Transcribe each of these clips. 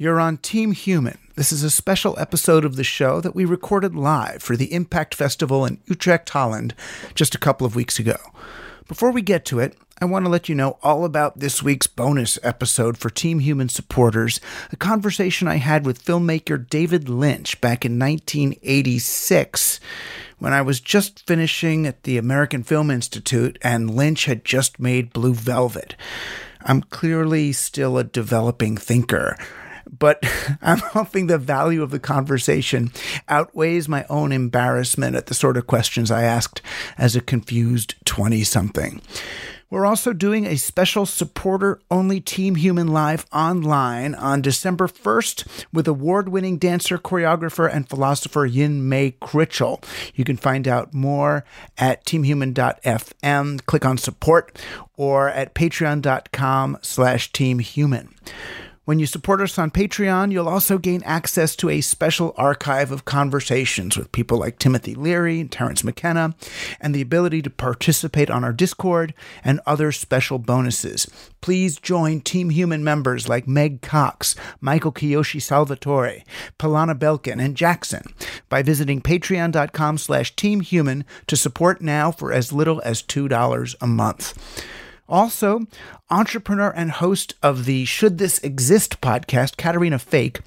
You're on Team Human. This is a special episode of the show that we recorded live for the Impact Festival in Utrecht, Holland, just a couple of weeks ago. Before we get to it, I want to let you know all about this week's bonus episode for Team Human supporters, a conversation I had with filmmaker David Lynch back in 1986 when I was just finishing at the American Film Institute and Lynch had just made Blue Velvet. I'm clearly still a developing thinker but I'm hoping the value of the conversation outweighs my own embarrassment at the sort of questions I asked as a confused 20 something. We're also doing a special supporter only Team Human Live online on December 1st with award winning dancer, choreographer, and philosopher Yin Mei Critchell. You can find out more at teamhuman.fm. Click on support or at patreon.com slash teamhuman. When you support us on Patreon, you'll also gain access to a special archive of conversations with people like Timothy Leary and Terence McKenna, and the ability to participate on our Discord and other special bonuses. Please join Team Human members like Meg Cox, Michael Kiyoshi Salvatore, Pilana Belkin, and Jackson by visiting patreon.com slash teamhuman to support now for as little as $2 a month. Also, entrepreneur and host of the Should This Exist podcast, Caterina Fake.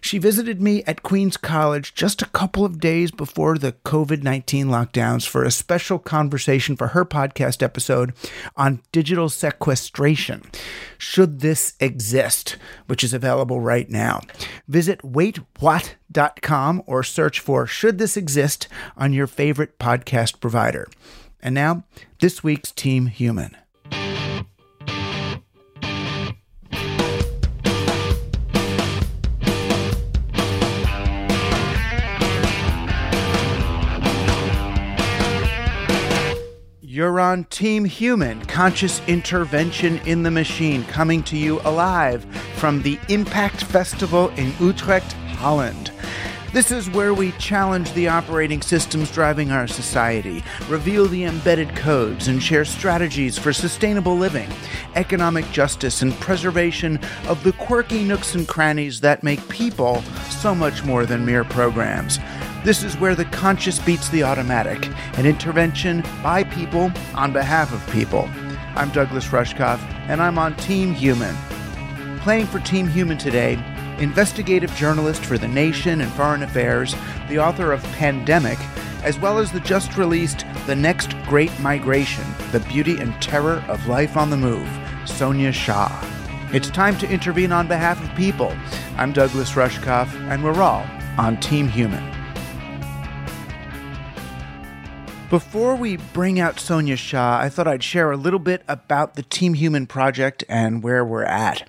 She visited me at Queens College just a couple of days before the COVID 19 lockdowns for a special conversation for her podcast episode on digital sequestration. Should This Exist, which is available right now. Visit waitwhat.com or search for Should This Exist on your favorite podcast provider. And now, this week's Team Human. On Team Human, conscious intervention in the machine, coming to you alive from the Impact Festival in Utrecht, Holland. This is where we challenge the operating systems driving our society, reveal the embedded codes, and share strategies for sustainable living, economic justice, and preservation of the quirky nooks and crannies that make people so much more than mere programs. This is where the conscious beats the automatic, an intervention by people on behalf of people. I'm Douglas Rushkoff, and I'm on Team Human. Playing for Team Human today, investigative journalist for The Nation and Foreign Affairs, the author of Pandemic, as well as the just released The Next Great Migration The Beauty and Terror of Life on the Move, Sonia Shah. It's time to intervene on behalf of people. I'm Douglas Rushkoff, and we're all on Team Human. Before we bring out Sonia Shah, I thought I'd share a little bit about the Team Human project and where we're at.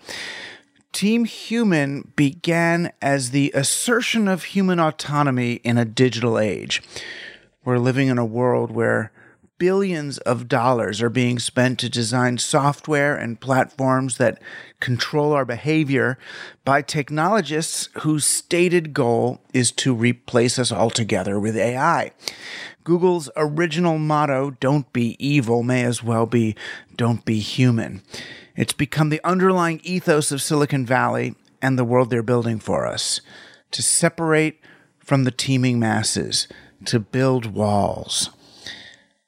Team Human began as the assertion of human autonomy in a digital age. We're living in a world where billions of dollars are being spent to design software and platforms that control our behavior by technologists whose stated goal is to replace us altogether with AI. Google's original motto, Don't be evil, may as well be Don't be human. It's become the underlying ethos of Silicon Valley and the world they're building for us to separate from the teeming masses, to build walls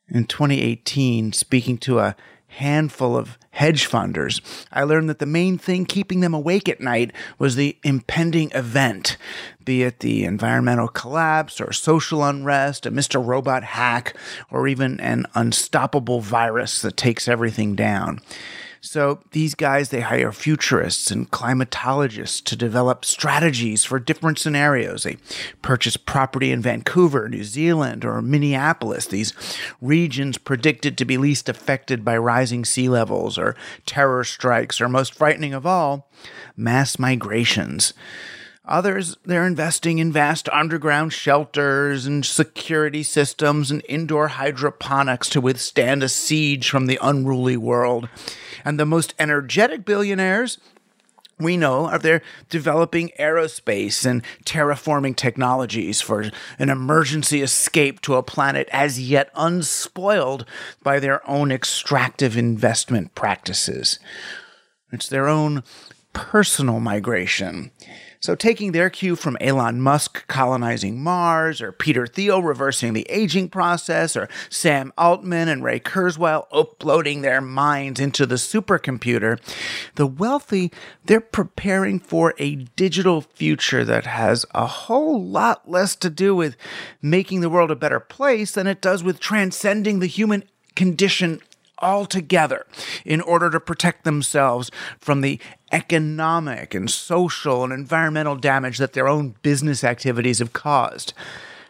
in 2018, speaking to a handful of hedge funders, I learned that the main thing keeping them awake at night was the impending event, be it the environmental collapse or social unrest, a Mr. Robot hack, or even an unstoppable virus that takes everything down. So these guys, they hire futurists and climatologists to develop strategies for different scenarios. They purchase property in Vancouver, New Zealand, or Minneapolis, these regions predicted to be least affected by rising sea levels or terror strikes, or most frightening of all, mass migrations. Others, they're investing in vast underground shelters and security systems and indoor hydroponics to withstand a siege from the unruly world. And the most energetic billionaires, we know are they're developing aerospace and terraforming technologies for an emergency escape to a planet as yet unspoiled by their own extractive investment practices. It's their own personal migration. So, taking their cue from Elon Musk colonizing Mars, or Peter Thiel reversing the aging process, or Sam Altman and Ray Kurzweil uploading their minds into the supercomputer, the wealthy, they're preparing for a digital future that has a whole lot less to do with making the world a better place than it does with transcending the human condition altogether in order to protect themselves from the economic and social and environmental damage that their own business activities have caused.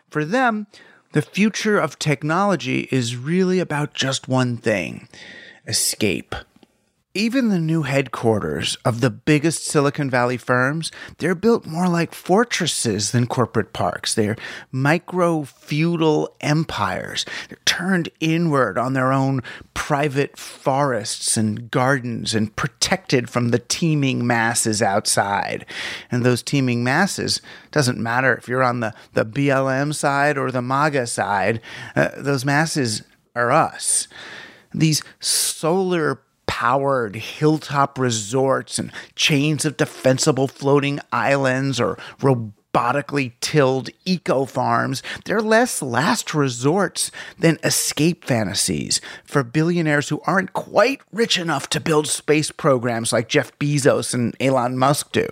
For them, the future of technology is really about just one thing escape. Even the new headquarters of the biggest Silicon Valley firms, they're built more like fortresses than corporate parks. They're micro feudal empires. They're turned inward on their own private forests and gardens and protected from the teeming masses outside. And those teeming masses, doesn't matter if you're on the, the BLM side or the MAGA side, uh, those masses are us. These solar powered hilltop resorts and chains of defensible floating islands or robotically tilled eco farms, they're less last resorts than escape fantasies for billionaires who aren't quite rich enough to build space programs like Jeff Bezos and Elon Musk do.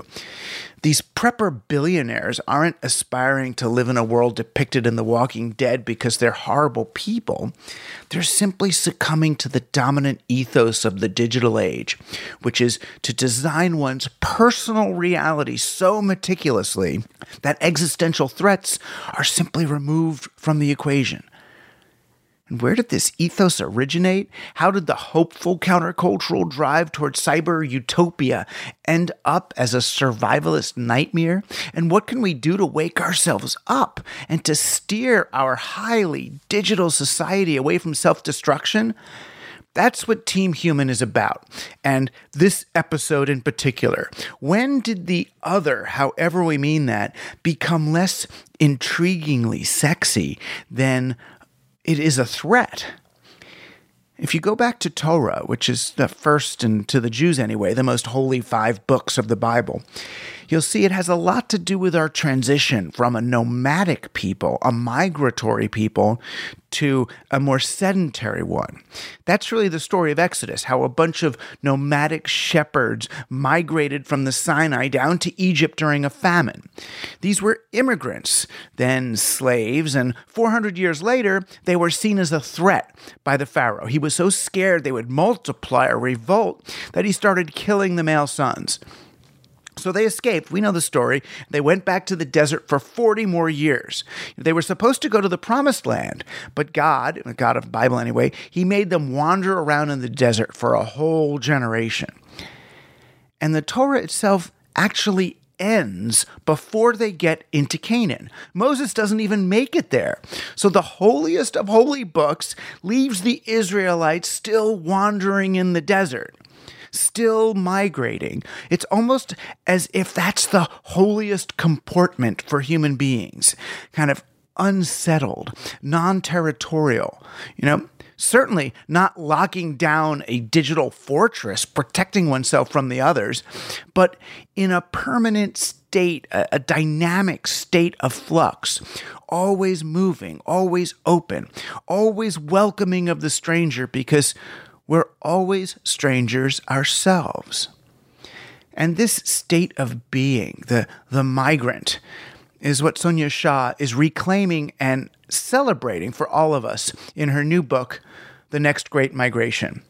These prepper billionaires aren't aspiring to live in a world depicted in The Walking Dead because they're horrible people. They're simply succumbing to the dominant ethos of the digital age, which is to design one's personal reality so meticulously that existential threats are simply removed from the equation. And where did this ethos originate? How did the hopeful countercultural drive towards cyber utopia end up as a survivalist nightmare? And what can we do to wake ourselves up and to steer our highly digital society away from self destruction? That's what Team Human is about. And this episode in particular. When did the other, however we mean that, become less intriguingly sexy than it is a threat. If you go back to Torah, which is the first, and to the Jews anyway, the most holy five books of the Bible, you'll see it has a lot to do with our transition from a nomadic people, a migratory people, to a more sedentary one. That's really the story of Exodus, how a bunch of nomadic shepherds migrated from the Sinai down to Egypt during a famine. These were immigrants, then slaves, and 400 years later, they were seen as a threat by the Pharaoh. He was so scared they would multiply or revolt that he started killing the male sons. So they escaped. We know the story. They went back to the desert for 40 more years. They were supposed to go to the promised land, but God, the God of the Bible anyway, he made them wander around in the desert for a whole generation. And the Torah itself actually ends before they get into Canaan. Moses doesn't even make it there. So the holiest of holy books leaves the Israelites still wandering in the desert still migrating. It's almost as if that's the holiest comportment for human beings, kind of unsettled, non territorial. You know, certainly not locking down a digital fortress, protecting oneself from the others, but in a permanent state, a, a, dynamic state of flux, always moving, always open, always welcoming of the stranger because we're always strangers ourselves. And this state of being, the, the migrant, is what Sonia Shah is reclaiming and celebrating for all of us in her new book, The Next Great Migration.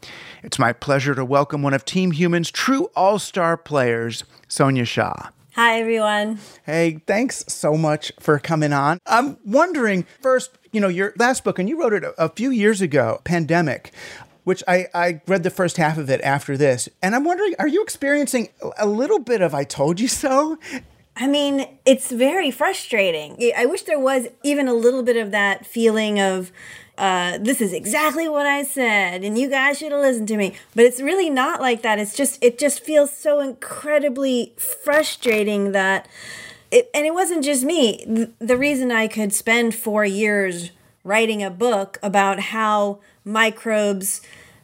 It's my pleasure to welcome one of Team Human's true all star players, Sonia Shah. Hi, everyone. Hey, thanks so much for coming on. I'm wondering first, you know, your last book, and you wrote it a, a few years ago, Pandemic which I, I read the first half of it after this. And I'm wondering, are you experiencing a little bit of I told you so? I mean, it's very frustrating. I wish there was even a little bit of that feeling of, uh, this is exactly what I said, and you guys should have listened to me. But it's really not like that. It's just, it just feels so incredibly frustrating that, it, and it wasn't just me. The reason I could spend four years writing a book about how microbes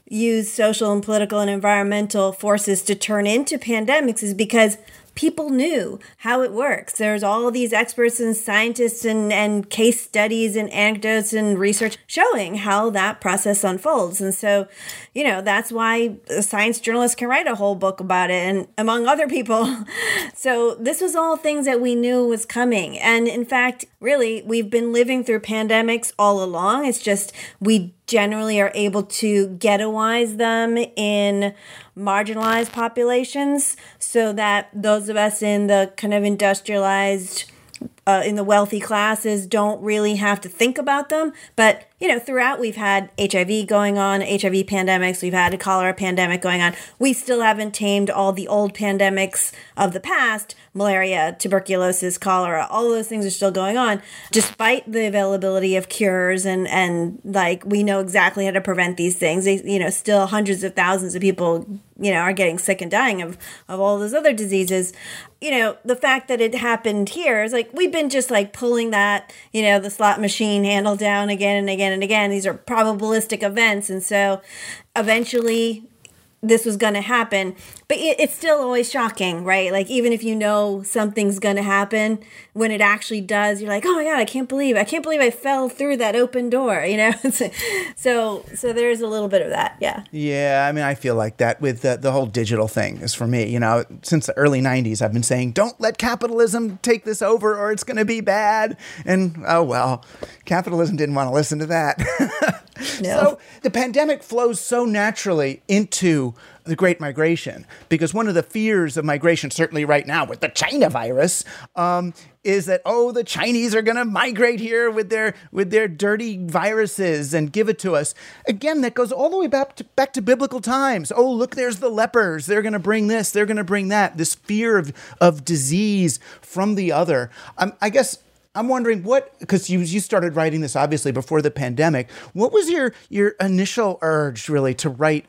use social and political and environmental forces to turn into pandemics is because people knew how it works. There's all these experts and scientists and, and case studies and anecdotes and research showing how that process unfolds. And so, you know, that's why a science journalist can write a whole book about it and among other people. so this was all things that we knew was coming. And in fact, really, we've been living through pandemics all along. It's just we generally are able to ghettoize them in marginalized populations so that those of us in the kind of industrialized uh, in the wealthy classes don't really have to think about them. But, you know, throughout we've had HIV going on, HIV pandemics, we've had a cholera pandemic going on. We still haven't tamed all the old pandemics of the past malaria, tuberculosis, cholera, all those things are still going on, despite the availability of cures and, and like we know exactly how to prevent these things. They, you know, still hundreds of thousands of people, you know, are getting sick and dying of, of all those other diseases. You know, the fact that it happened here is like we've been just like pulling that, you know, the slot machine handle down again and again and again. These are probabilistic events. And so eventually this was going to happen but it, it's still always shocking right? Like even if you know something's going to happen when it actually does you're like oh my god i can't believe i can't believe i fell through that open door you know? So so there's a little bit of that yeah. Yeah i mean i feel like that with the, the whole digital thing is for me you know since the early 90s i've been saying don't let capitalism take this over or it's going to be bad. And oh well capitalism didn't want to listen to that. No. so the pandemic flows so naturally into the Great Migration, because one of the fears of migration, certainly right now with the China virus, um, is that oh, the Chinese are going to migrate here with their with their dirty viruses and give it to us. Again, that goes all the way back to, back to biblical times. Oh, look, there's the lepers. They're going to bring this. They're going to bring that. This fear of of disease from the other. Um, I guess I'm wondering what because you you started writing this obviously before the pandemic. What was your your initial urge really to write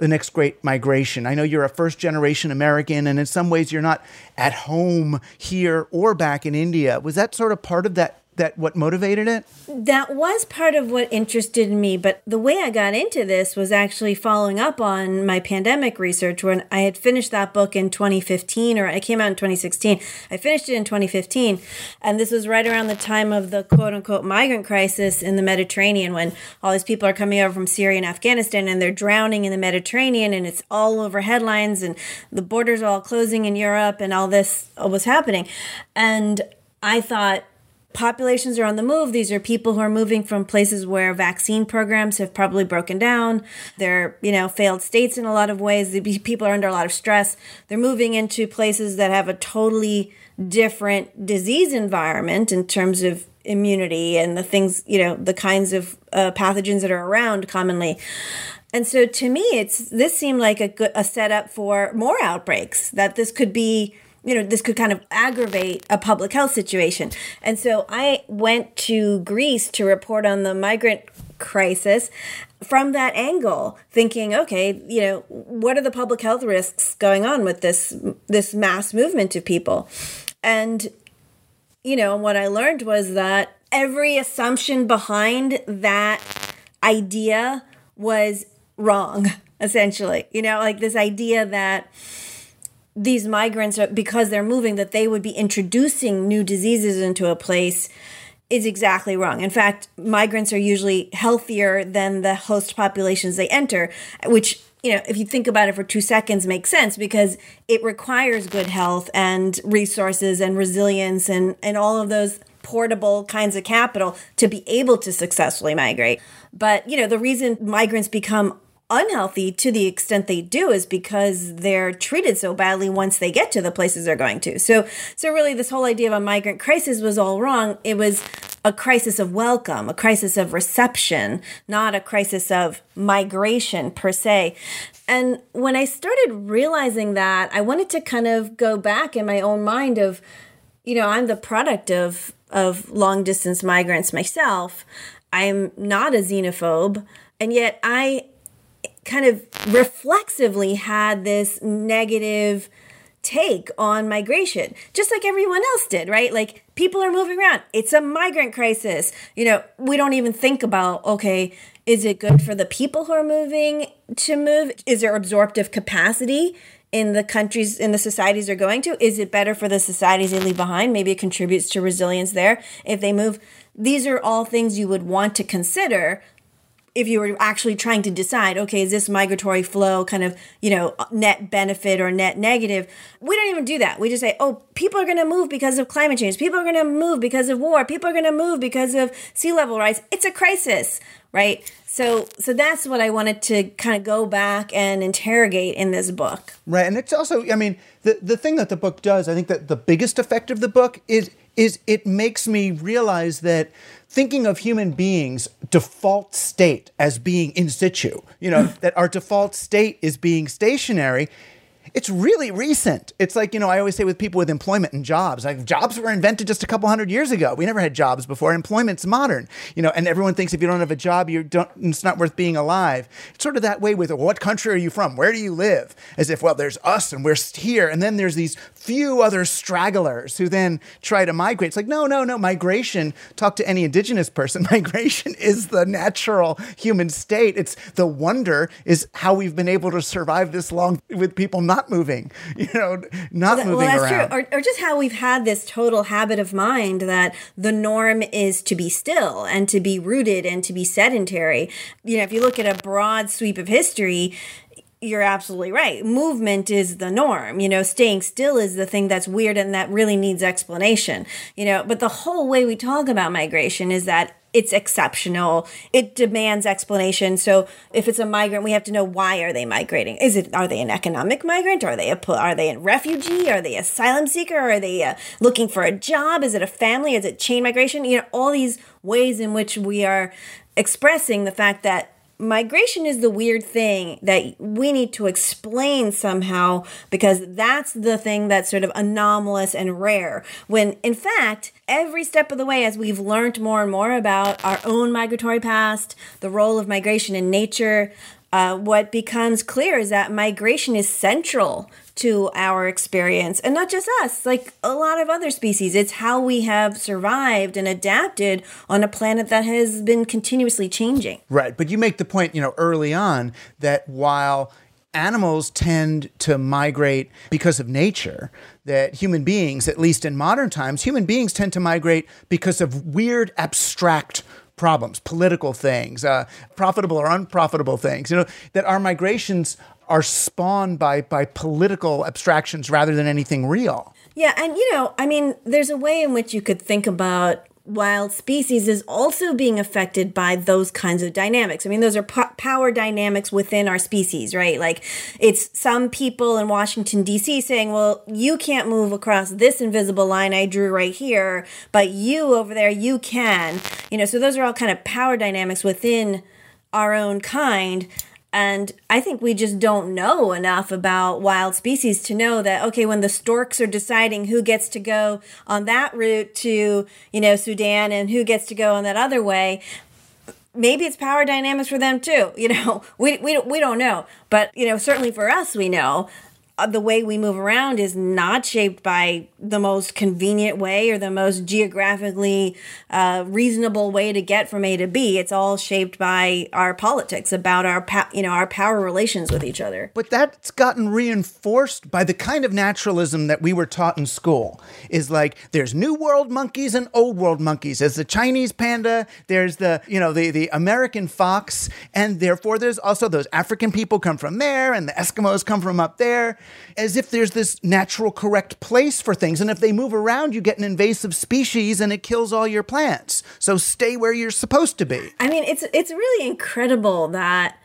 the next great migration. I know you're a first generation American, and in some ways you're not at home here or back in India. Was that sort of part of that that what motivated it? That was part of what interested me, but the way I got into this was actually following up on my pandemic research when I had finished that book in 2015 or I came out in 2016. I finished it in 2015 and this was right around the time of the quote unquote migrant crisis in the Mediterranean when all these people are coming over from Syria and Afghanistan and they're drowning in the Mediterranean and it's all over headlines and the borders are all closing in Europe and all this was happening. And I thought populations are on the move. These are people who are moving from places where vaccine programs have probably broken down. They're, you know, failed states in a lot of ways. People are under a lot of stress. They're moving into places that have a totally different disease environment in terms of immunity and the things, you know, the kinds of uh, pathogens that are around commonly. And so to me, it's this seemed like a good a setup for more outbreaks. That this could be you know, this could kind of aggravate a public health situation. And so I went to Greece to report on the migrant crisis from that angle thinking okay you know what are the public health risks going on with this this mass movement of people and you know what i learned was that every assumption behind that idea was wrong essentially you know like this idea that these migrants uh, because they're moving that they would be introducing new diseases into a place is exactly wrong. In fact, migrants are usually healthier than the host populations they enter, which you know, if you think about it for two seconds, makes sense because it requires good health and resources and resilience and, and all of those portable kinds of capital to be able to successfully migrate. But, you know, the reason migrants become unhealthy to the extent they do is because they're treated so badly once they get to the places they're going to. So so really this whole idea of a migrant crisis was all wrong. It was a crisis of welcome, a crisis of reception, not a crisis of migration per se. And when I started realizing that, I wanted to kind of go back in my own mind of you know, I'm the product of of long distance migrants myself. I'm not a xenophobe, and yet I kind of reflexively had this negative take on migration, just like everyone else did, right? Like people are moving around. It's a migrant crisis. You know, we don't even think about, okay, is it good for the people who are moving to move? Is there absorptive capacity in the countries, in the societies they're going to? Is it better for the societies they leave behind? Maybe it contributes to resilience there if they move. These are all things you would want to consider if you were actually trying to decide, okay, is this migratory flow kind of, you know, net benefit or net negative? We don't even do that. We just say, oh, people are going to move because of climate change. People are going to move because of war. People are going to move because of sea level rise. It's a crisis, right? So, so that's what I wanted to kind of go back and interrogate in this book. Right, and it's also, I mean, the the thing that the book does, I think that the biggest effect of the book is is it makes me realize that thinking of human beings default state as being in situ, you know, that our default state is being stationary it's really recent. It's like, you know, I always say with people with employment and jobs, like jobs were invented just a couple hundred years ago. We never had jobs before. Employment's modern, you know, and everyone thinks if you don't have a job, you don't, it's not worth being alive. It's sort of that way with what country are you from? Where do you live? As if, well, there's us and we're here. And then there's these few other stragglers who then try to migrate. It's like, no, no, no. Migration, talk to any indigenous person. Migration is the natural human state. It's the wonder is how we've been able to survive this long with people not not moving, you know, not well, moving well, that's around. True. Or, or just how we've had this total habit of mind that the norm is to be still and to be rooted and to be sedentary. You know, if you look at a broad sweep of history, you're absolutely right. Movement is the norm. You know, staying still is the thing that's weird and that really needs explanation. You know, but the whole way we talk about migration is that it's exceptional. It demands explanation. So if it's a migrant, we have to know why are they migrating? Is it are they an economic migrant? Are they a are they a refugee? Are they asylum seeker? Are they uh, looking for a job? Is it a family? Is it chain migration? You know, all these ways in which we are expressing the fact that migration is the weird thing that we need to explain somehow because that's the thing that's sort of anomalous and rare. When in fact, every step of the way, as we've learned more and more about our own migratory past, the role of migration in nature, uh, what becomes clear is that migration is central to our experience and not just us like a lot of other species it's how we have survived and adapted on a planet that has been continuously changing right but you make the point you know early on that while animals tend to migrate because of nature that human beings at least in modern times human beings tend to migrate because of weird abstract problems, political things, uh, profitable or unprofitable things. You know that our migrations are spawned by by political abstractions rather than anything real. Yeah, and you know, I mean, there's a way in which you could think about wild species is also being affected by those kinds of dynamics. I mean, those are po- power dynamics within our species, right? Like it's some people in Washington, D.C. saying, well, you can't move across this invisible line I drew right here, but you over there, you can. You know, so those are all kind of power dynamics within our own kind And I think we just don't know enough about wild species to know that, okay, when the storks are deciding who gets to go on that route to, you know, Sudan and who gets to go on that other way, maybe it's power dynamics for them too. You know, we, we, we don't know. But, you know, certainly for us, we know the way we move around is not shaped by the most convenient way or the most geographically uh, reasonable way to get from A to B. It's all shaped by our politics about our you know our power relations with each other. But that's gotten reinforced by the kind of naturalism that we were taught in school. Is like there's new world monkeys and old world monkeys. There's the Chinese panda. There's the you know the the American fox, and therefore there's also those African people come from there, and the Eskimos come from up there as if there's this natural correct place for things. And if they move around, you get an invasive species and it kills all your plants. So stay where you're supposed to be. I mean, it's it's really incredible that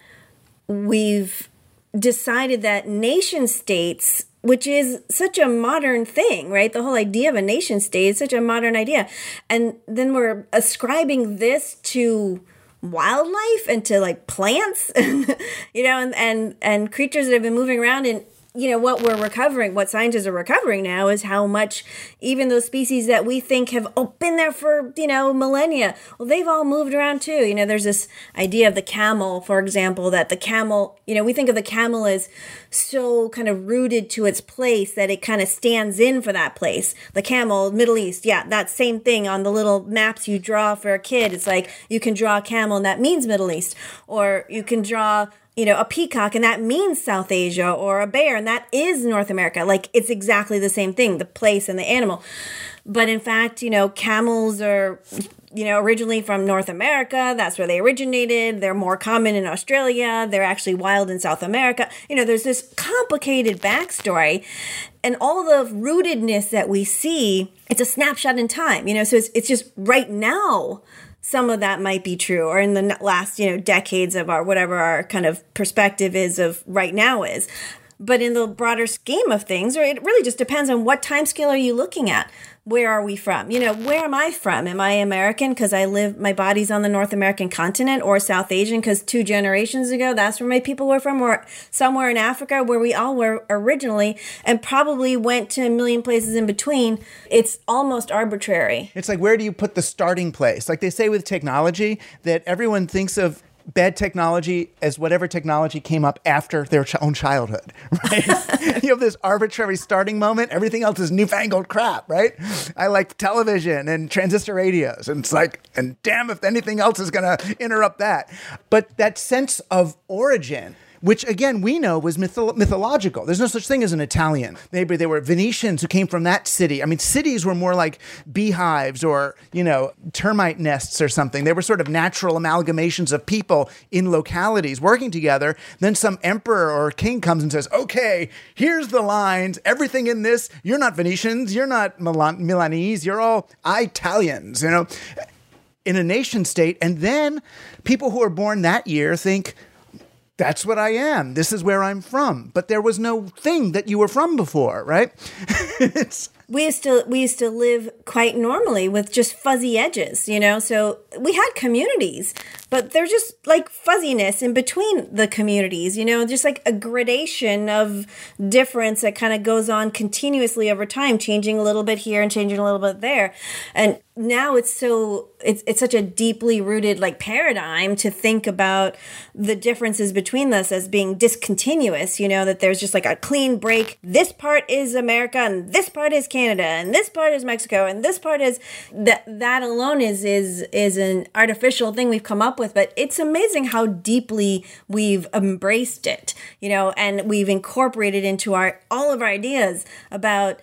we've decided that nation states which is such a modern thing, right? The whole idea of a nation state is such a modern idea. And then we're ascribing this to wildlife and to like plants and you know and and and creatures that have been moving around and you know what we're recovering what scientists are recovering now is how much even those species that we think have oh, been there for you know millennia well they've all moved around too. You know there's this idea of the camel for example that the camel you know we think of the camel as so kind of rooted to its place that it kind of stands in for that place. The camel middle east yeah that same thing on the little maps you draw for a kid. It's like you can draw a camel and that means middle east. Or you can draw you know, a peacock and that means South Asia or a bear and that is North America. Like it's exactly the same thing, the place and the animal. But in fact, you know, camels are, you know, originally from North America. That's where they originated. They're more common in Australia. They're actually wild in South America. You know, there's this complicated backstory and all the rootedness that we see, it's a snapshot in time, you know, so it's, it's just right now some of that might be true or in the last you know decades of our whatever our kind of perspective is of right now is. But in the broader scheme of things or it really just depends on what time scale are you looking at where are we from? You know, where am I from? Am I American because I live, my body's on the North American continent, or South Asian because two generations ago, that's where my people were from, or somewhere in Africa where we all were originally and probably went to a million places in between. It's almost arbitrary. It's like, where do you put the starting place? Like they say with technology, that everyone thinks of bad technology as whatever technology came up after their ch- own childhood, right? you have this arbitrary starting moment. Everything else is newfangled crap, right? I like television and transistor radios. And it's like, and damn if anything else is going to interrupt that. But that sense of origin which again we know was mytho- mythological. There's no such thing as an Italian. Maybe they were Venetians who came from that city. I mean, cities were more like beehives or, you know, termite nests or something. They were sort of natural amalgamations of people in localities working together. Then some emperor or king comes and says, okay, here's the lines, everything in this. You're not Venetians, you're not Milan- Milanese, you're all Italians, you know in a nation state. And then people who are born that year think, that's what I am. This is where I'm from. But there was no thing that you were from before, right? it's we used to we used to live quite normally with just fuzzy edges, you know. So we had communities, but there's just like fuzziness in between the communities, you know, just like a gradation of difference that kind of goes on continuously over time, changing a little bit here and changing a little bit there. And now it's so it's it's such a deeply rooted like paradigm to think about the differences between us as being discontinuous, you know, that there's just like a clean break. This part is America and this part is Canada and this part is Mexico and this part is that that alone is is is an artificial thing we've come up with, but it's amazing how deeply we've embraced it, you know, and we've incorporated into our all of our ideas about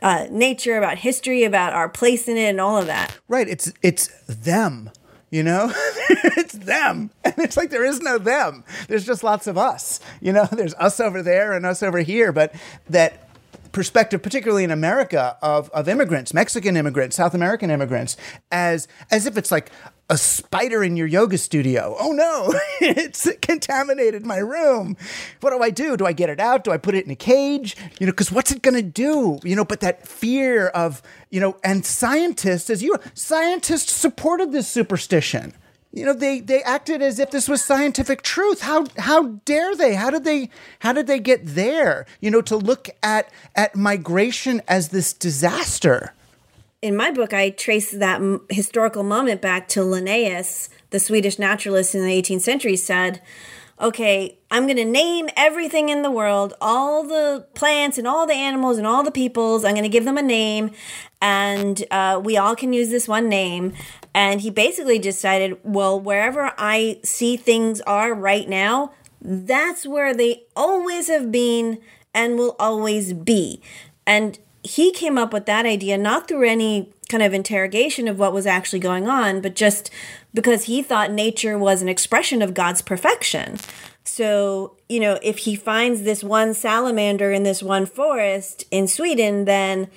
uh, nature, about history, about our place in it, and all of that. Right. It's it's them. You know, it's them. And it's like there is no them. There's just lots of us. You know, there's us over there and us over here. But that perspective, particularly in America, of, of immigrants, Mexican immigrants, South American immigrants, as as if it's like a spider in your yoga studio. Oh no, it's contaminated my room. What do I do? Do I get it out? Do I put it in a cage? You know, because what's it going to do? You know, but that fear of, you know, and scientists, as you, scientists supported this superstition. You know they they acted as if this was scientific truth. How how dare they? How did they how did they get there you know to look at at migration as this disaster? In my book i trace that m- historical moment back to linnaeus the swedish naturalist in the 18th century said okay, I'm going to name everything in the world, all the plants and all the animals and all the peoples. I'm going to give them a name, and uh, we all can use this one name. And he basically decided, well, wherever I see things are right now, that's where they always have been and will always be. And he came up with that idea not through any kind of interrogation of what was actually going on, but just because he thought nature was an expression of God's perfection. So, you know, if he finds this one salamander in this one forest in Sweden, then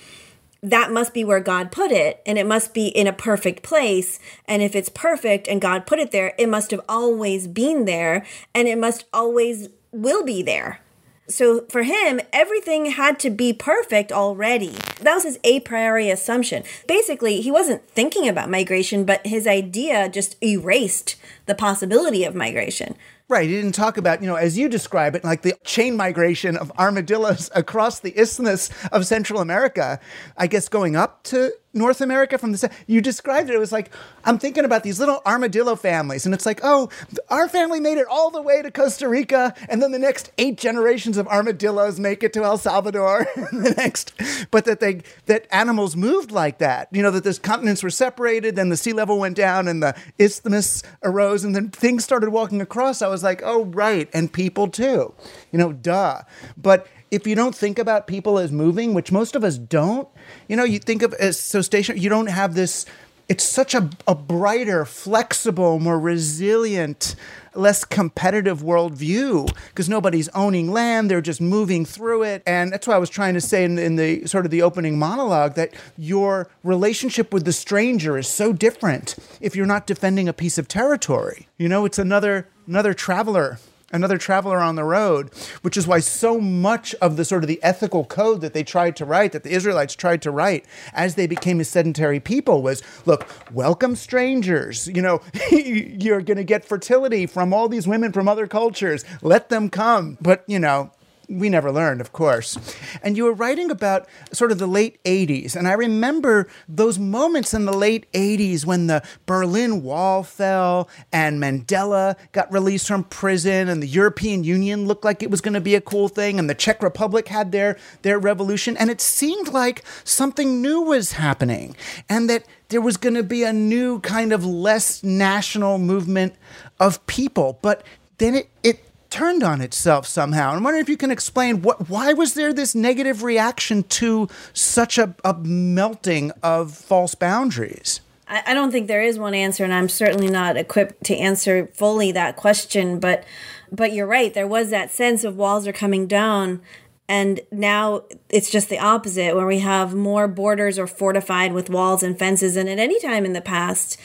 that must be where God put it, and it must be in a perfect place. And if it's perfect and God put it there, it must have always been there, and it must always will be there. So for him, everything had to be perfect already. That was his a priori assumption. Basically, he wasn't thinking about migration, but his idea just erased the possibility of migration. Right. He didn't talk about, you know, as you describe it, like the chain migration of armadillos across the isthmus of Central America, I guess going up to North America from the. You described it. It was like I'm thinking about these little armadillo families, and it's like, oh, our family made it all the way to Costa Rica, and then the next eight generations of armadillos make it to El Salvador. the next, but that they that animals moved like that. You know that those continents were separated, then the sea level went down, and the isthmus arose, and then things started walking across. I was like, oh, right, and people too. You know, duh. But if you don't think about people as moving, which most of us don't, you know, you think of as so stationary, you don't have this. It's such a, a brighter, flexible, more resilient, less competitive worldview because nobody's owning land; they're just moving through it. And that's why I was trying to say in, in the sort of the opening monologue that your relationship with the stranger is so different if you're not defending a piece of territory. You know, it's another another traveler another traveler on the road, which is why so much of the sort of the ethical code that they tried to write, that the Israelites tried to write as they became a sedentary people was look, welcome strangers. You know, you're going to get fertility from all these women from other cultures. Let them come. But, you know, we never learned, of course. And you were writing about sort of the late 80s. And I remember those moments in the late 80s when the Berlin Wall fell and Mandela got released from prison and the European Union looked like it was going to be a cool thing and the Czech Republic had their, their revolution. And it seemed like something new was happening and that there was going to be a new kind of less national movement of people. But then it, it turned on itself somehow. I'm wondering if you can explain what why was there this negative reaction to such a, a melting of false boundaries? I, I don't think there is one answer, and I'm certainly not equipped to answer fully that question. But but you're right. There was that sense of walls are coming down. And now it's just the opposite, where we have more borders are fortified with walls and fences than at any time in the past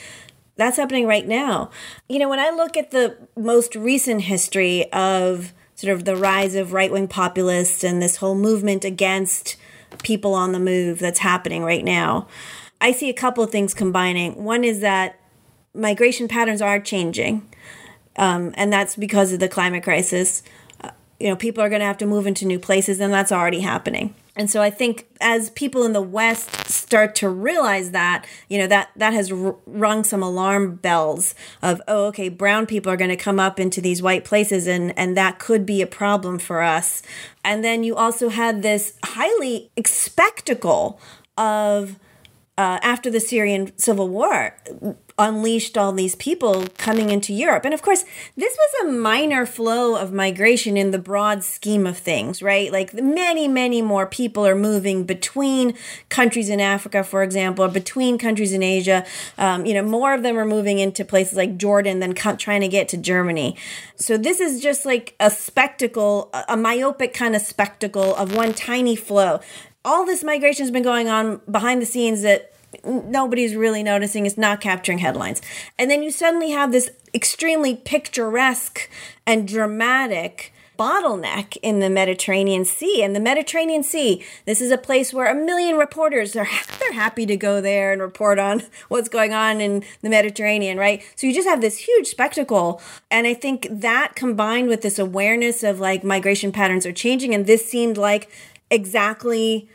that's happening right now. You know, when I look at the most recent history of sort of the rise of right wing populists and this whole movement against people on the move that's happening right now, I see a couple of things combining. One is that migration patterns are changing, um, and that's because of the climate crisis. Uh, you know, people are going to have to move into new places, and that's already happening. And so I think as people in the West start to realize that, you know, that that has r- rung some alarm bells of, oh, okay, brown people are going to come up into these white places, and and that could be a problem for us. And then you also had this highly spectacle of uh, after the Syrian civil war, unleashed all these people coming into Europe. And of course, this was a minor flow of migration in the broad scheme of things, right? Like many, many more people are moving between countries in Africa, for example, or between countries in Asia. Um, you know, more of them are moving into places like Jordan than co- trying to get to Germany. So this is just like a spectacle, a myopic kind of spectacle of one tiny flow all this migration has been going on behind the scenes that nobody's really noticing it's not capturing headlines and then you suddenly have this extremely picturesque and dramatic bottleneck in the Mediterranean Sea. And the Mediterranean Sea, this is a place where a million reporters are they're happy to go there and report on what's going on in the Mediterranean, right? So you just have this huge spectacle. And I think that combined with this awareness of like migration patterns are changing, and this seemed like exactly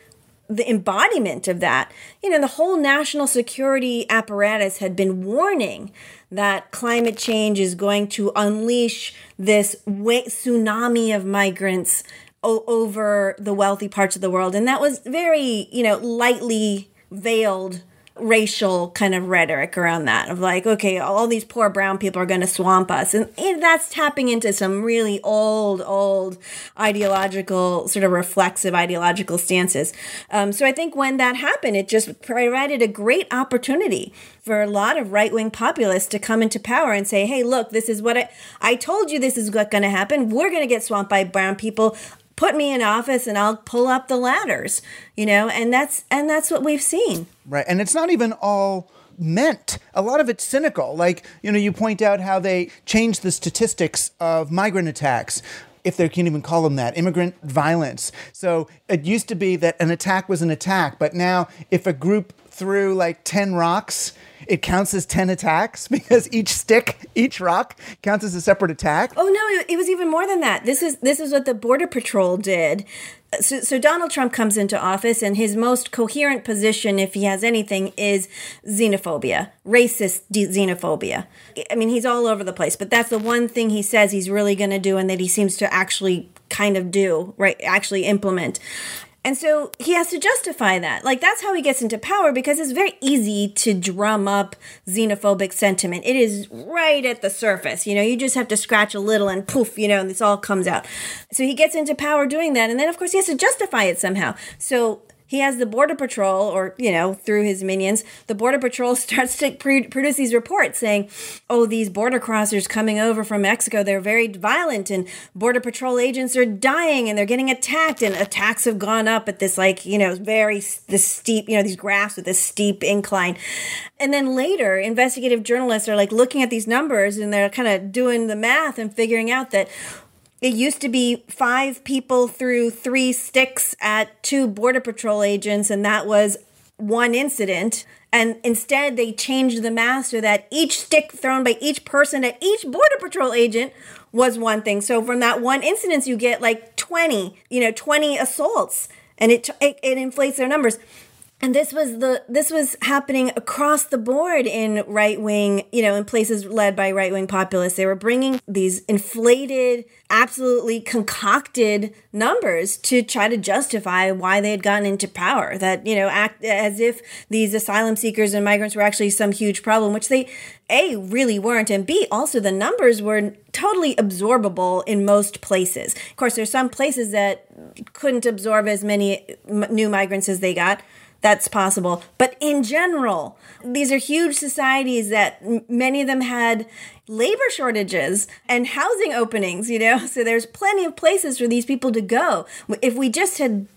the embodiment of that. You know, the whole national security apparatus had been warning that climate change is going to unleash this tsunami of migrants o- over the wealthy parts of the world. And that was very, you know, lightly veiled racial kind of rhetoric around that of like, okay, all these poor brown people are going to swamp us. And, and, that's tapping into some really old, old ideological, sort of reflexive ideological stances. Um, so I think when that happened, it just provided a great opportunity for a lot of right wing populists to come into power and say, hey, look, this is what I, I told you this is what's going to happen. We're going to get swamped by brown people put me in office and I'll pull up the ladders, you know, and that's and that's what we've seen. Right. And it's not even all meant. A lot of it's cynical. Like, you know, you point out how they changed the statistics of migrant attacks if they can even call them that, immigrant violence. So it used to be that an attack was an attack, but now if a group threw like 10 rocks, it counts as 10 attacks because each stick, each rock counts as a separate attack. Oh no, it was even more than that. This is this is what the border patrol did. So, so Donald Trump comes into office and his most coherent position if he has anything is xenophobia, racist xenophobia. I mean, he's all over the place, but that's the one thing he says he's really going to do and that he seems to actually kind of do, right? Actually implement. And so he has to justify that. Like, that's how he gets into power because it's very easy to drum up xenophobic sentiment. It is right at the surface. You know, you just have to scratch a little and poof, you know, and this all comes out. So he gets into power doing that. And then, of course, he has to justify it somehow. So he has the border patrol or you know through his minions the border patrol starts to pre- produce these reports saying oh these border crossers coming over from mexico they're very violent and border patrol agents are dying and they're getting attacked and attacks have gone up at this like you know very this steep you know these graphs with this steep incline. And then later investigative journalists are like looking at these numbers and they're kind of doing the math and figuring out that it used to be five people through three sticks at two Border Patrol agents, and that was one incident. And instead, they changed the math so that each stick thrown by each person at each Border Patrol agent was one thing. So from that one incident, you get like 20, you know, 20 assaults, and it, it, it inflates their numbers and this was the this was happening across the board in right wing you know in places led by right wing populists. They were bringing these inflated absolutely concocted numbers to try to justify why they had gotten into power that you know act as if these asylum seekers and migrants were actually some huge problem which they a really weren't and b also the numbers were totally absorbable in most places. Of course there's some places that couldn't absorb as many new migrants as they got that's possible. But in general, these are huge societies that m- many of them had labor shortages and housing openings, you know? So there's plenty of places for these people to go. If we just had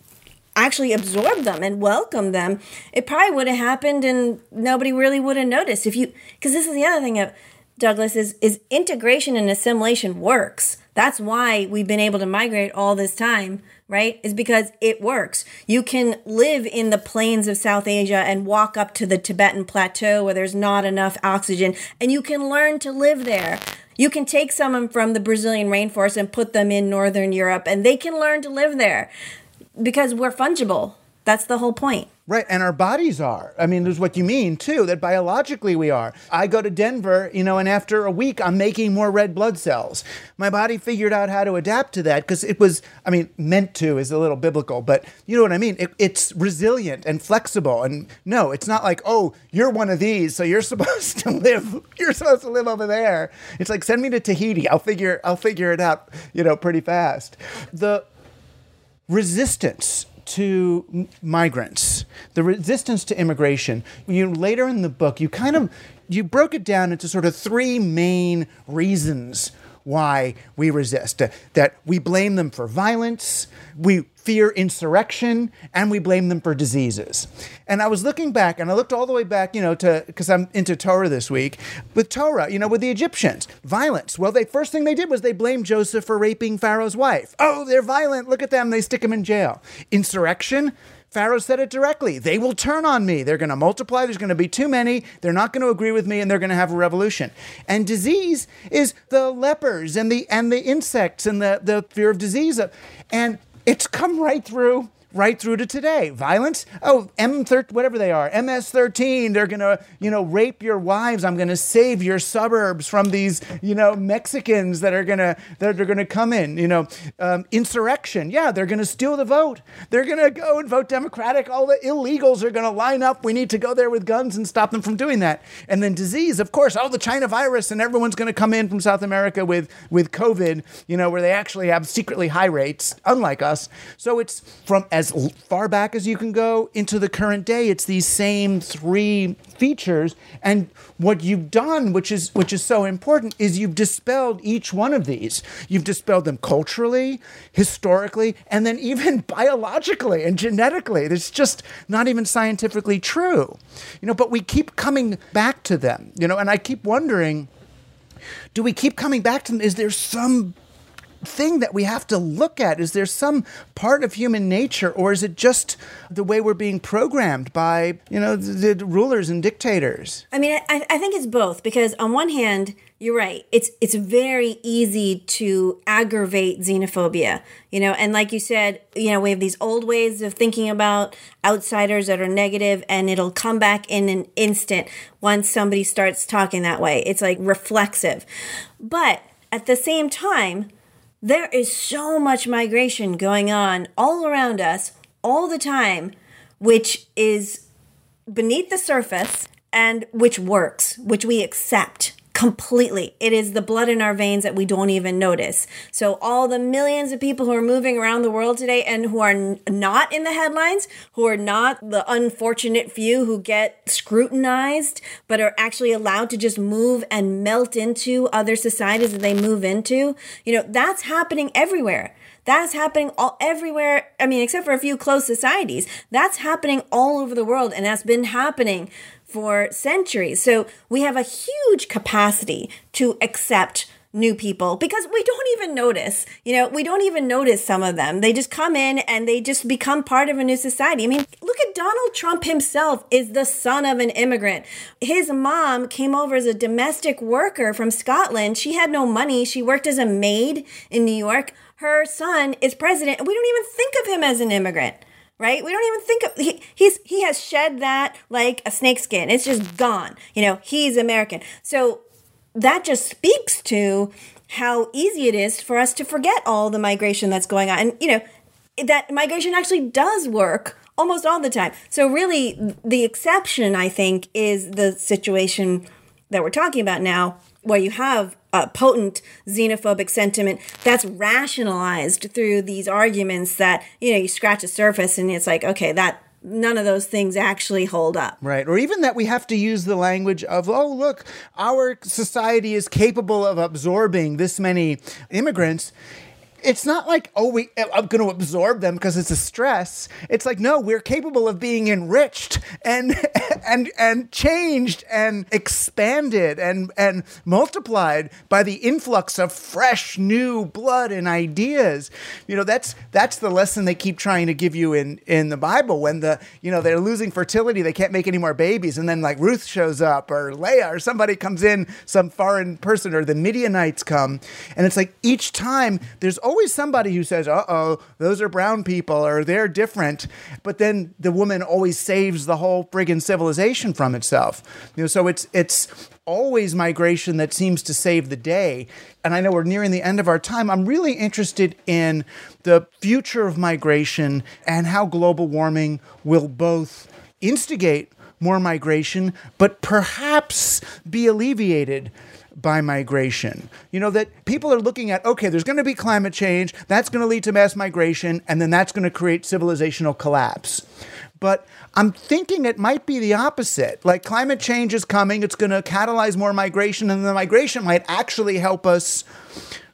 actually absorbed them and welcomed them, it probably would have happened and nobody really would have noticed. If you, because this is the other thing of Douglas is is integration and assimilation works. That's why we've been able to migrate all this time right? Is because it works. You can live in the plains of South Asia and walk up to the Tibetan plateau where there's not enough oxygen, and you can learn to live there. You can take someone from the Brazilian rainforest and put them in Northern Europe, and they can learn to live there because we're fungible. That's the whole point. Right, and our bodies are. I mean, there's what you mean too, that biologically we are. I go to Denver, you know, and after a week I'm making more red blood cells. My body figured out how to adapt to that because it was, I mean, meant to is a little biblical, but you know what I mean? It, it's resilient and flexible. And no, it's not like, oh, you're one of these, so you're supposed to live, you're supposed to live over there. It's like, send me to Tahiti. I'll figure, I'll figure it out, you know, pretty fast. The resistance to migrants, the resistance to immigration. You later in the book, you kind of you broke it down into sort of three main reasons why we resist. Uh, that we blame them for violence, we fear insurrection, and we blame them for diseases. And I was looking back, and I looked all the way back, you know, to because I'm into Torah this week with Torah, you know, with the Egyptians, violence. Well, the first thing they did was they blamed Joseph for raping Pharaoh's wife. Oh, they're violent. Look at them. They stick him in jail. Insurrection. Pharaoh said it directly. They will turn on me. They're going to multiply. There's going to be too many. They're not going to agree with me, and they're going to have a revolution. And disease is the lepers and the and the insects and the the fear of disease. And it's come right through right through to today. Violence? Oh, M13, whatever they are, MS13, they're going to, you know, rape your wives. I'm going to save your suburbs from these, you know, Mexicans that are going to, that are to come in, you know, um, insurrection. Yeah, they're going to steal the vote. They're going to go and vote Democratic. All the illegals are going to line up. We need to go there with guns and stop them from doing that. And then disease, of course, oh, the China virus and everyone's going to come in from South America with, with COVID, you know, where they actually have secretly high rates, unlike us. So it's from as as far back as you can go into the current day. It's these same three features. And what you've done, which is which is so important, is you've dispelled each one of these. You've dispelled them culturally, historically, and then even biologically and genetically. It's just not even scientifically true. You know, but we keep coming back to them, you know, and I keep wondering do we keep coming back to them? Is there some thing that we have to look at? Is there some part of human nature, or is it just the way we're being programmed by, you know, the, the rulers and dictators? I mean, I, I think it's both because on one hand, you're right. It's it's very easy to aggravate xenophobia, you know, and like you said, you know, we have these old ways of thinking about outsiders that are negative, and it'll come back in an instant once somebody starts talking that way. It's like reflexive, but at the same time, there is so much migration going on all around us all the time, which is beneath the surface and which works, which we accept completely. It is the blood in our veins that we don't even notice. So all the millions of people who are moving around the world today and who are n- not in the headlines, who are not the unfortunate few who get scrutinized, but are actually allowed to just move and melt into other societies that they move into, you know, that's happening everywhere. That's happening all everywhere. I mean, except for a few closed societies. That's happening all over the world and that's been happening for centuries. So we have a huge capacity to accept new people because we don't even notice. You know, we don't even notice some of them. They just come in and they just become part of a new society. I mean, look at Donald Trump himself is the son of an immigrant. His mom came over as a domestic worker from Scotland. She had no money. She worked as a maid in New York. Her son is president we don't even think of him as an immigrant right? We don't even think of he, he's he has shed that like a snakeskin. It's just gone. You know, he's American. So that just speaks to how easy it is for us to forget all the migration that's going on. And you know, that migration actually does work almost all the time. So really the exception I think is the situation that we're talking about now where you have a potent xenophobic sentiment that's rationalized through these arguments that you know you scratch the surface and it's like okay that none of those things actually hold up. Right. Or even that we have to use the language of, oh, look, our society is capable of absorbing this many immigrants it's not like oh we eh, I'm going to absorb them because it's a stress. It's like no, we're capable of being enriched and and and changed and expanded and and multiplied by the influx of fresh new blood and ideas. You know, that's that's the lesson they keep trying to give you in in the Bible when the you know they're losing fertility, they can't make any more babies and then like Ruth shows up or Leah or somebody comes in, some foreign person or the Midianites come and it's like each time there's always always somebody who says, uh oh, those are brown people or they're different. But then the woman always saves the whole friggin' civilization from itself. You know, so it's, it's, always migration that seems to save the day. And I know we're nearing the end of our time. I'm really interested in the future of migration and how global warming will both instigate more migration, but perhaps be alleviated by migration. You know, that people are looking at, okay, there's going to be climate change, that's going to lead to mass migration, and then that's going to create civilizational collapse. but I'm thinking it might be the opposite. Like climate change is coming, it's going to catalyze more migration, and the migration might actually help us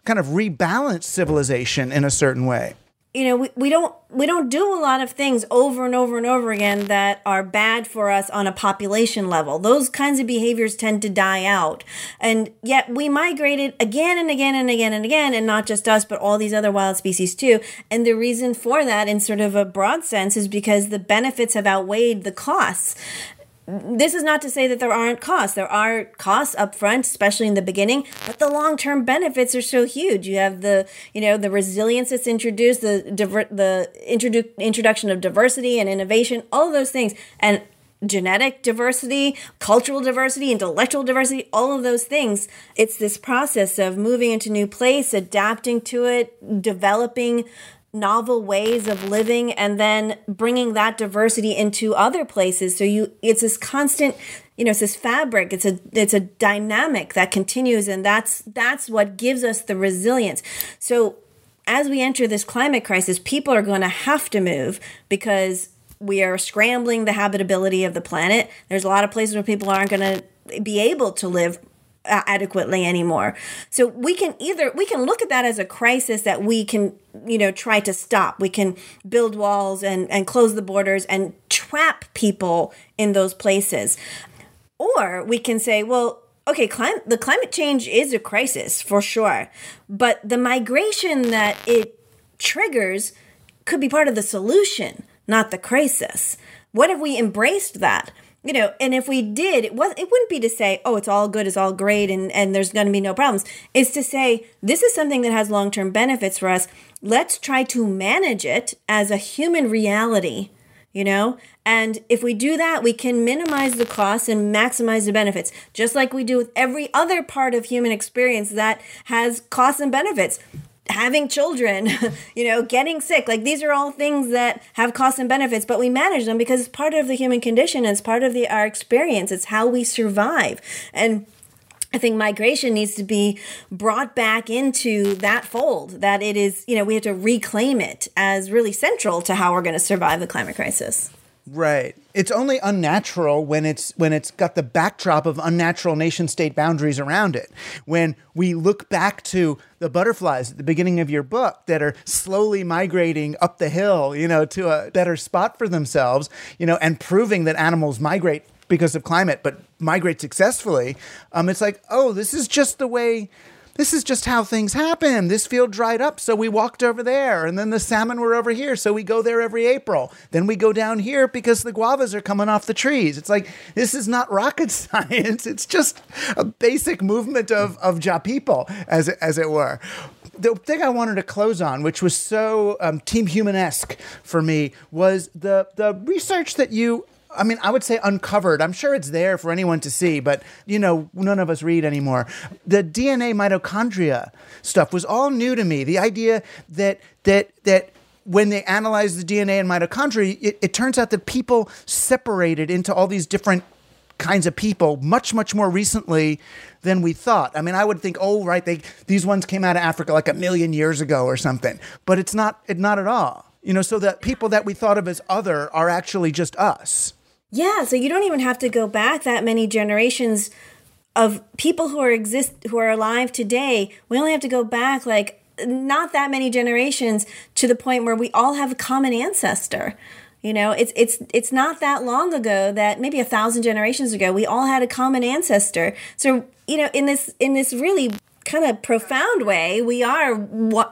kind of rebalance civilization in a certain way you know we, we don't we don't do a lot of things over and over and over again that are bad for us on a population level. Those kinds of behaviors tend to die out. And yet we migrated again and again and again and again and not just us but all these other wild species too. And the reason for that in sort of a broad sense is because the benefits have outweighed the costs this is not to say that there aren't costs. There are costs up front, especially in the beginning, but the long-term benefits are so huge. You have the, you know, the resilience that's introduced, the diver- the introdu- introduction of diversity and innovation, all of those things. And genetic diversity, cultural diversity, intellectual diversity, all of those things. It's this process of moving into new place, adapting to it, developing novel ways of living and then bringing that diversity into other places. So you it's this constant you know it's this fabric. It's a it's a dynamic that continues and that's that's what gives us the resilience. So as we enter this climate crisis people are going to have to move because we are scrambling the habitability of the planet. There's a lot of places where people aren't going to be able to live adequately anymore. So we can either we can look at that as a crisis that we can you know try to stop. We can build walls and and close the borders and trap people in those places. Or we can say, well, okay, clim- the climate change is a crisis for sure, but the migration that it triggers could be part of the solution, not the crisis. What if we embraced that? You know and if we did it was it wouldn't be to say oh it's all good it's all great and and there's going to be no problems. It's to say this is something that has long-term benefits for us. Let's try to manage it as a human reality you know? And if we do that we can minimize the costs and maximize the benefits just like we do with every other part of human experience that has costs and benefits having children, you know, getting sick. Like these are all things that have costs and benefits, but we manage them because it's part of the human condition. It's part of the our experience. It's how we survive. And I think migration needs to be brought back into that fold, that it is, you know, we have to reclaim it as really central to how we're going to survive the climate crisis. Right. It's only unnatural when it's when it's got the backdrop of unnatural nation state boundaries around it. When we look back to the butterflies at the beginning of your book that are slowly migrating up the hill, you know, to a better spot for themselves, you know, and proving that animals migrate because of climate, but migrate successfully. Um, it's like, oh, this is just the way this is just how things happen. This field dried up, so we walked over there. And then the salmon were over here, so we go there every April. Then we go down here because the guavas are coming off the trees. It's like, this is not rocket science. It's just a basic movement of, of Ja people, as, as it were the thing I wanted to close on, which was so um, Team Humanesque for me, was the the research that you I mean, I would say uncovered. I'm sure it's there for anyone to see, but you know, none of us read anymore. The DNA mitochondria stuff was all new to me. The idea that that that when they analyzed the DNA and mitochondria, it, it turns out that people separated into all these different kinds of people much much more recently than we thought. I mean, I would think, oh, right, they these ones came out of Africa like a million years ago or something, but it's not. It not at all. You know, so that people that we thought of as other are actually just us. Yeah, so you don't even have to go back that many generations of people who are exist who are alive today. We only have to go back like not that many generations to the point where we all have a common ancestor. You know, it's it's it's not that long ago that maybe a thousand generations ago we all had a common ancestor. So you know, in this in this really kind of profound way, we are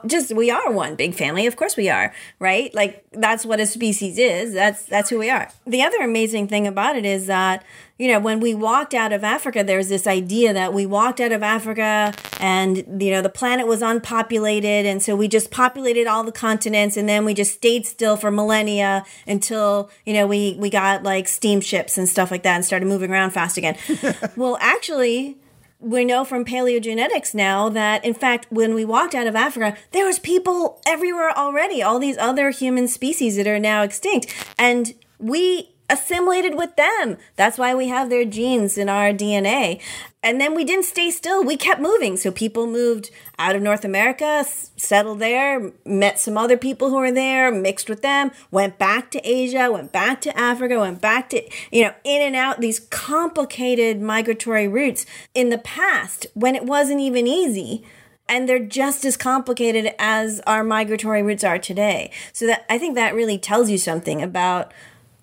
just we are one big family. Of course we are, right? Like that's what a species is. That's that's who we are. The other amazing thing about it is that you know when we walked out of Africa, there's this idea that we walked out of Africa and you know the planet was unpopulated, and so we just populated all the continents, and then we just stayed still for millennia until you know we we got like steamships and stuff like that and started moving around fast again. well, actually we know from paleogenetics now that in fact when we walked out of africa there was people everywhere already all these other human species that are now extinct. And we assimilated with them. That's why we have their genes in our DNA. And then we didn't stay still. We kept moving. So people moved out of North America, settled there, met some other people who were there, mixed with them, went back to Asia, went back to Africa, went back to, you know, in and out these complicated migratory routes in the past when it wasn't even easy and they're just as complicated as our migratory routes are today. So that I think that really tells you something about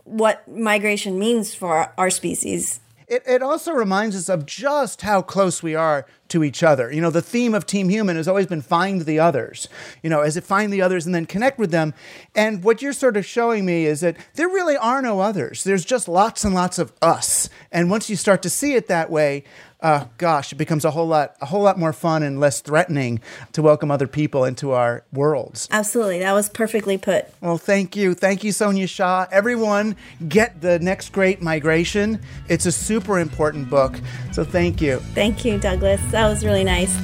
what migration means for our species. It, it also reminds us of just how close we are to each other. You know, the theme of Team Human has always been find the others, you know, as it find the others and then connect with them. And what you're sort of showing me is that there really are no others. There's just lots and lots of us. And once you start to see it that way, uh, gosh, it becomes a whole lot, a whole lot more fun and less threatening to welcome other people into our worlds. Absolutely, that was perfectly put. Well, thank you, thank you, Sonia Shah. Everyone, get the next great migration. It's a super important book, so thank you. Thank you, Douglas. That was really nice.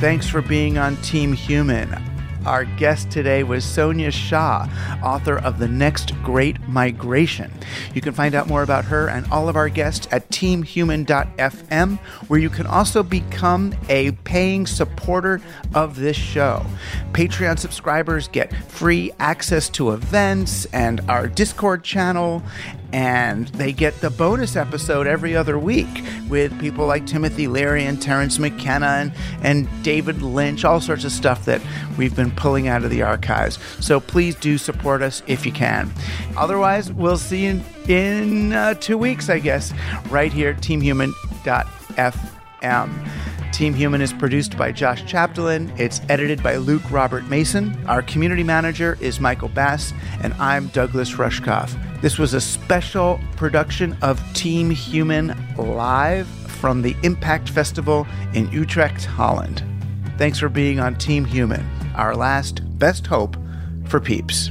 Thanks for being on Team Human. Our guest today was Sonia Shah, author of The Next Great Migration. You can find out more about her and all of our guests at teamhuman.fm, where you can also become a paying supporter of this show. Patreon subscribers get free access to events and our Discord channel and they get the bonus episode every other week with people like Timothy Leary and Terence McKenna and, and David Lynch, all sorts of stuff that we've been pulling out of the archives. So please do support us if you can. Otherwise, we'll see you in, in uh, two weeks, I guess, right here at teamhuman.fm. Team Human is produced by Josh Chapdelaine. It's edited by Luke Robert Mason. Our community manager is Michael Bass, and I'm Douglas Rushkoff. This was a special production of Team Human live from the Impact Festival in Utrecht, Holland. Thanks for being on Team Human, our last best hope for peeps.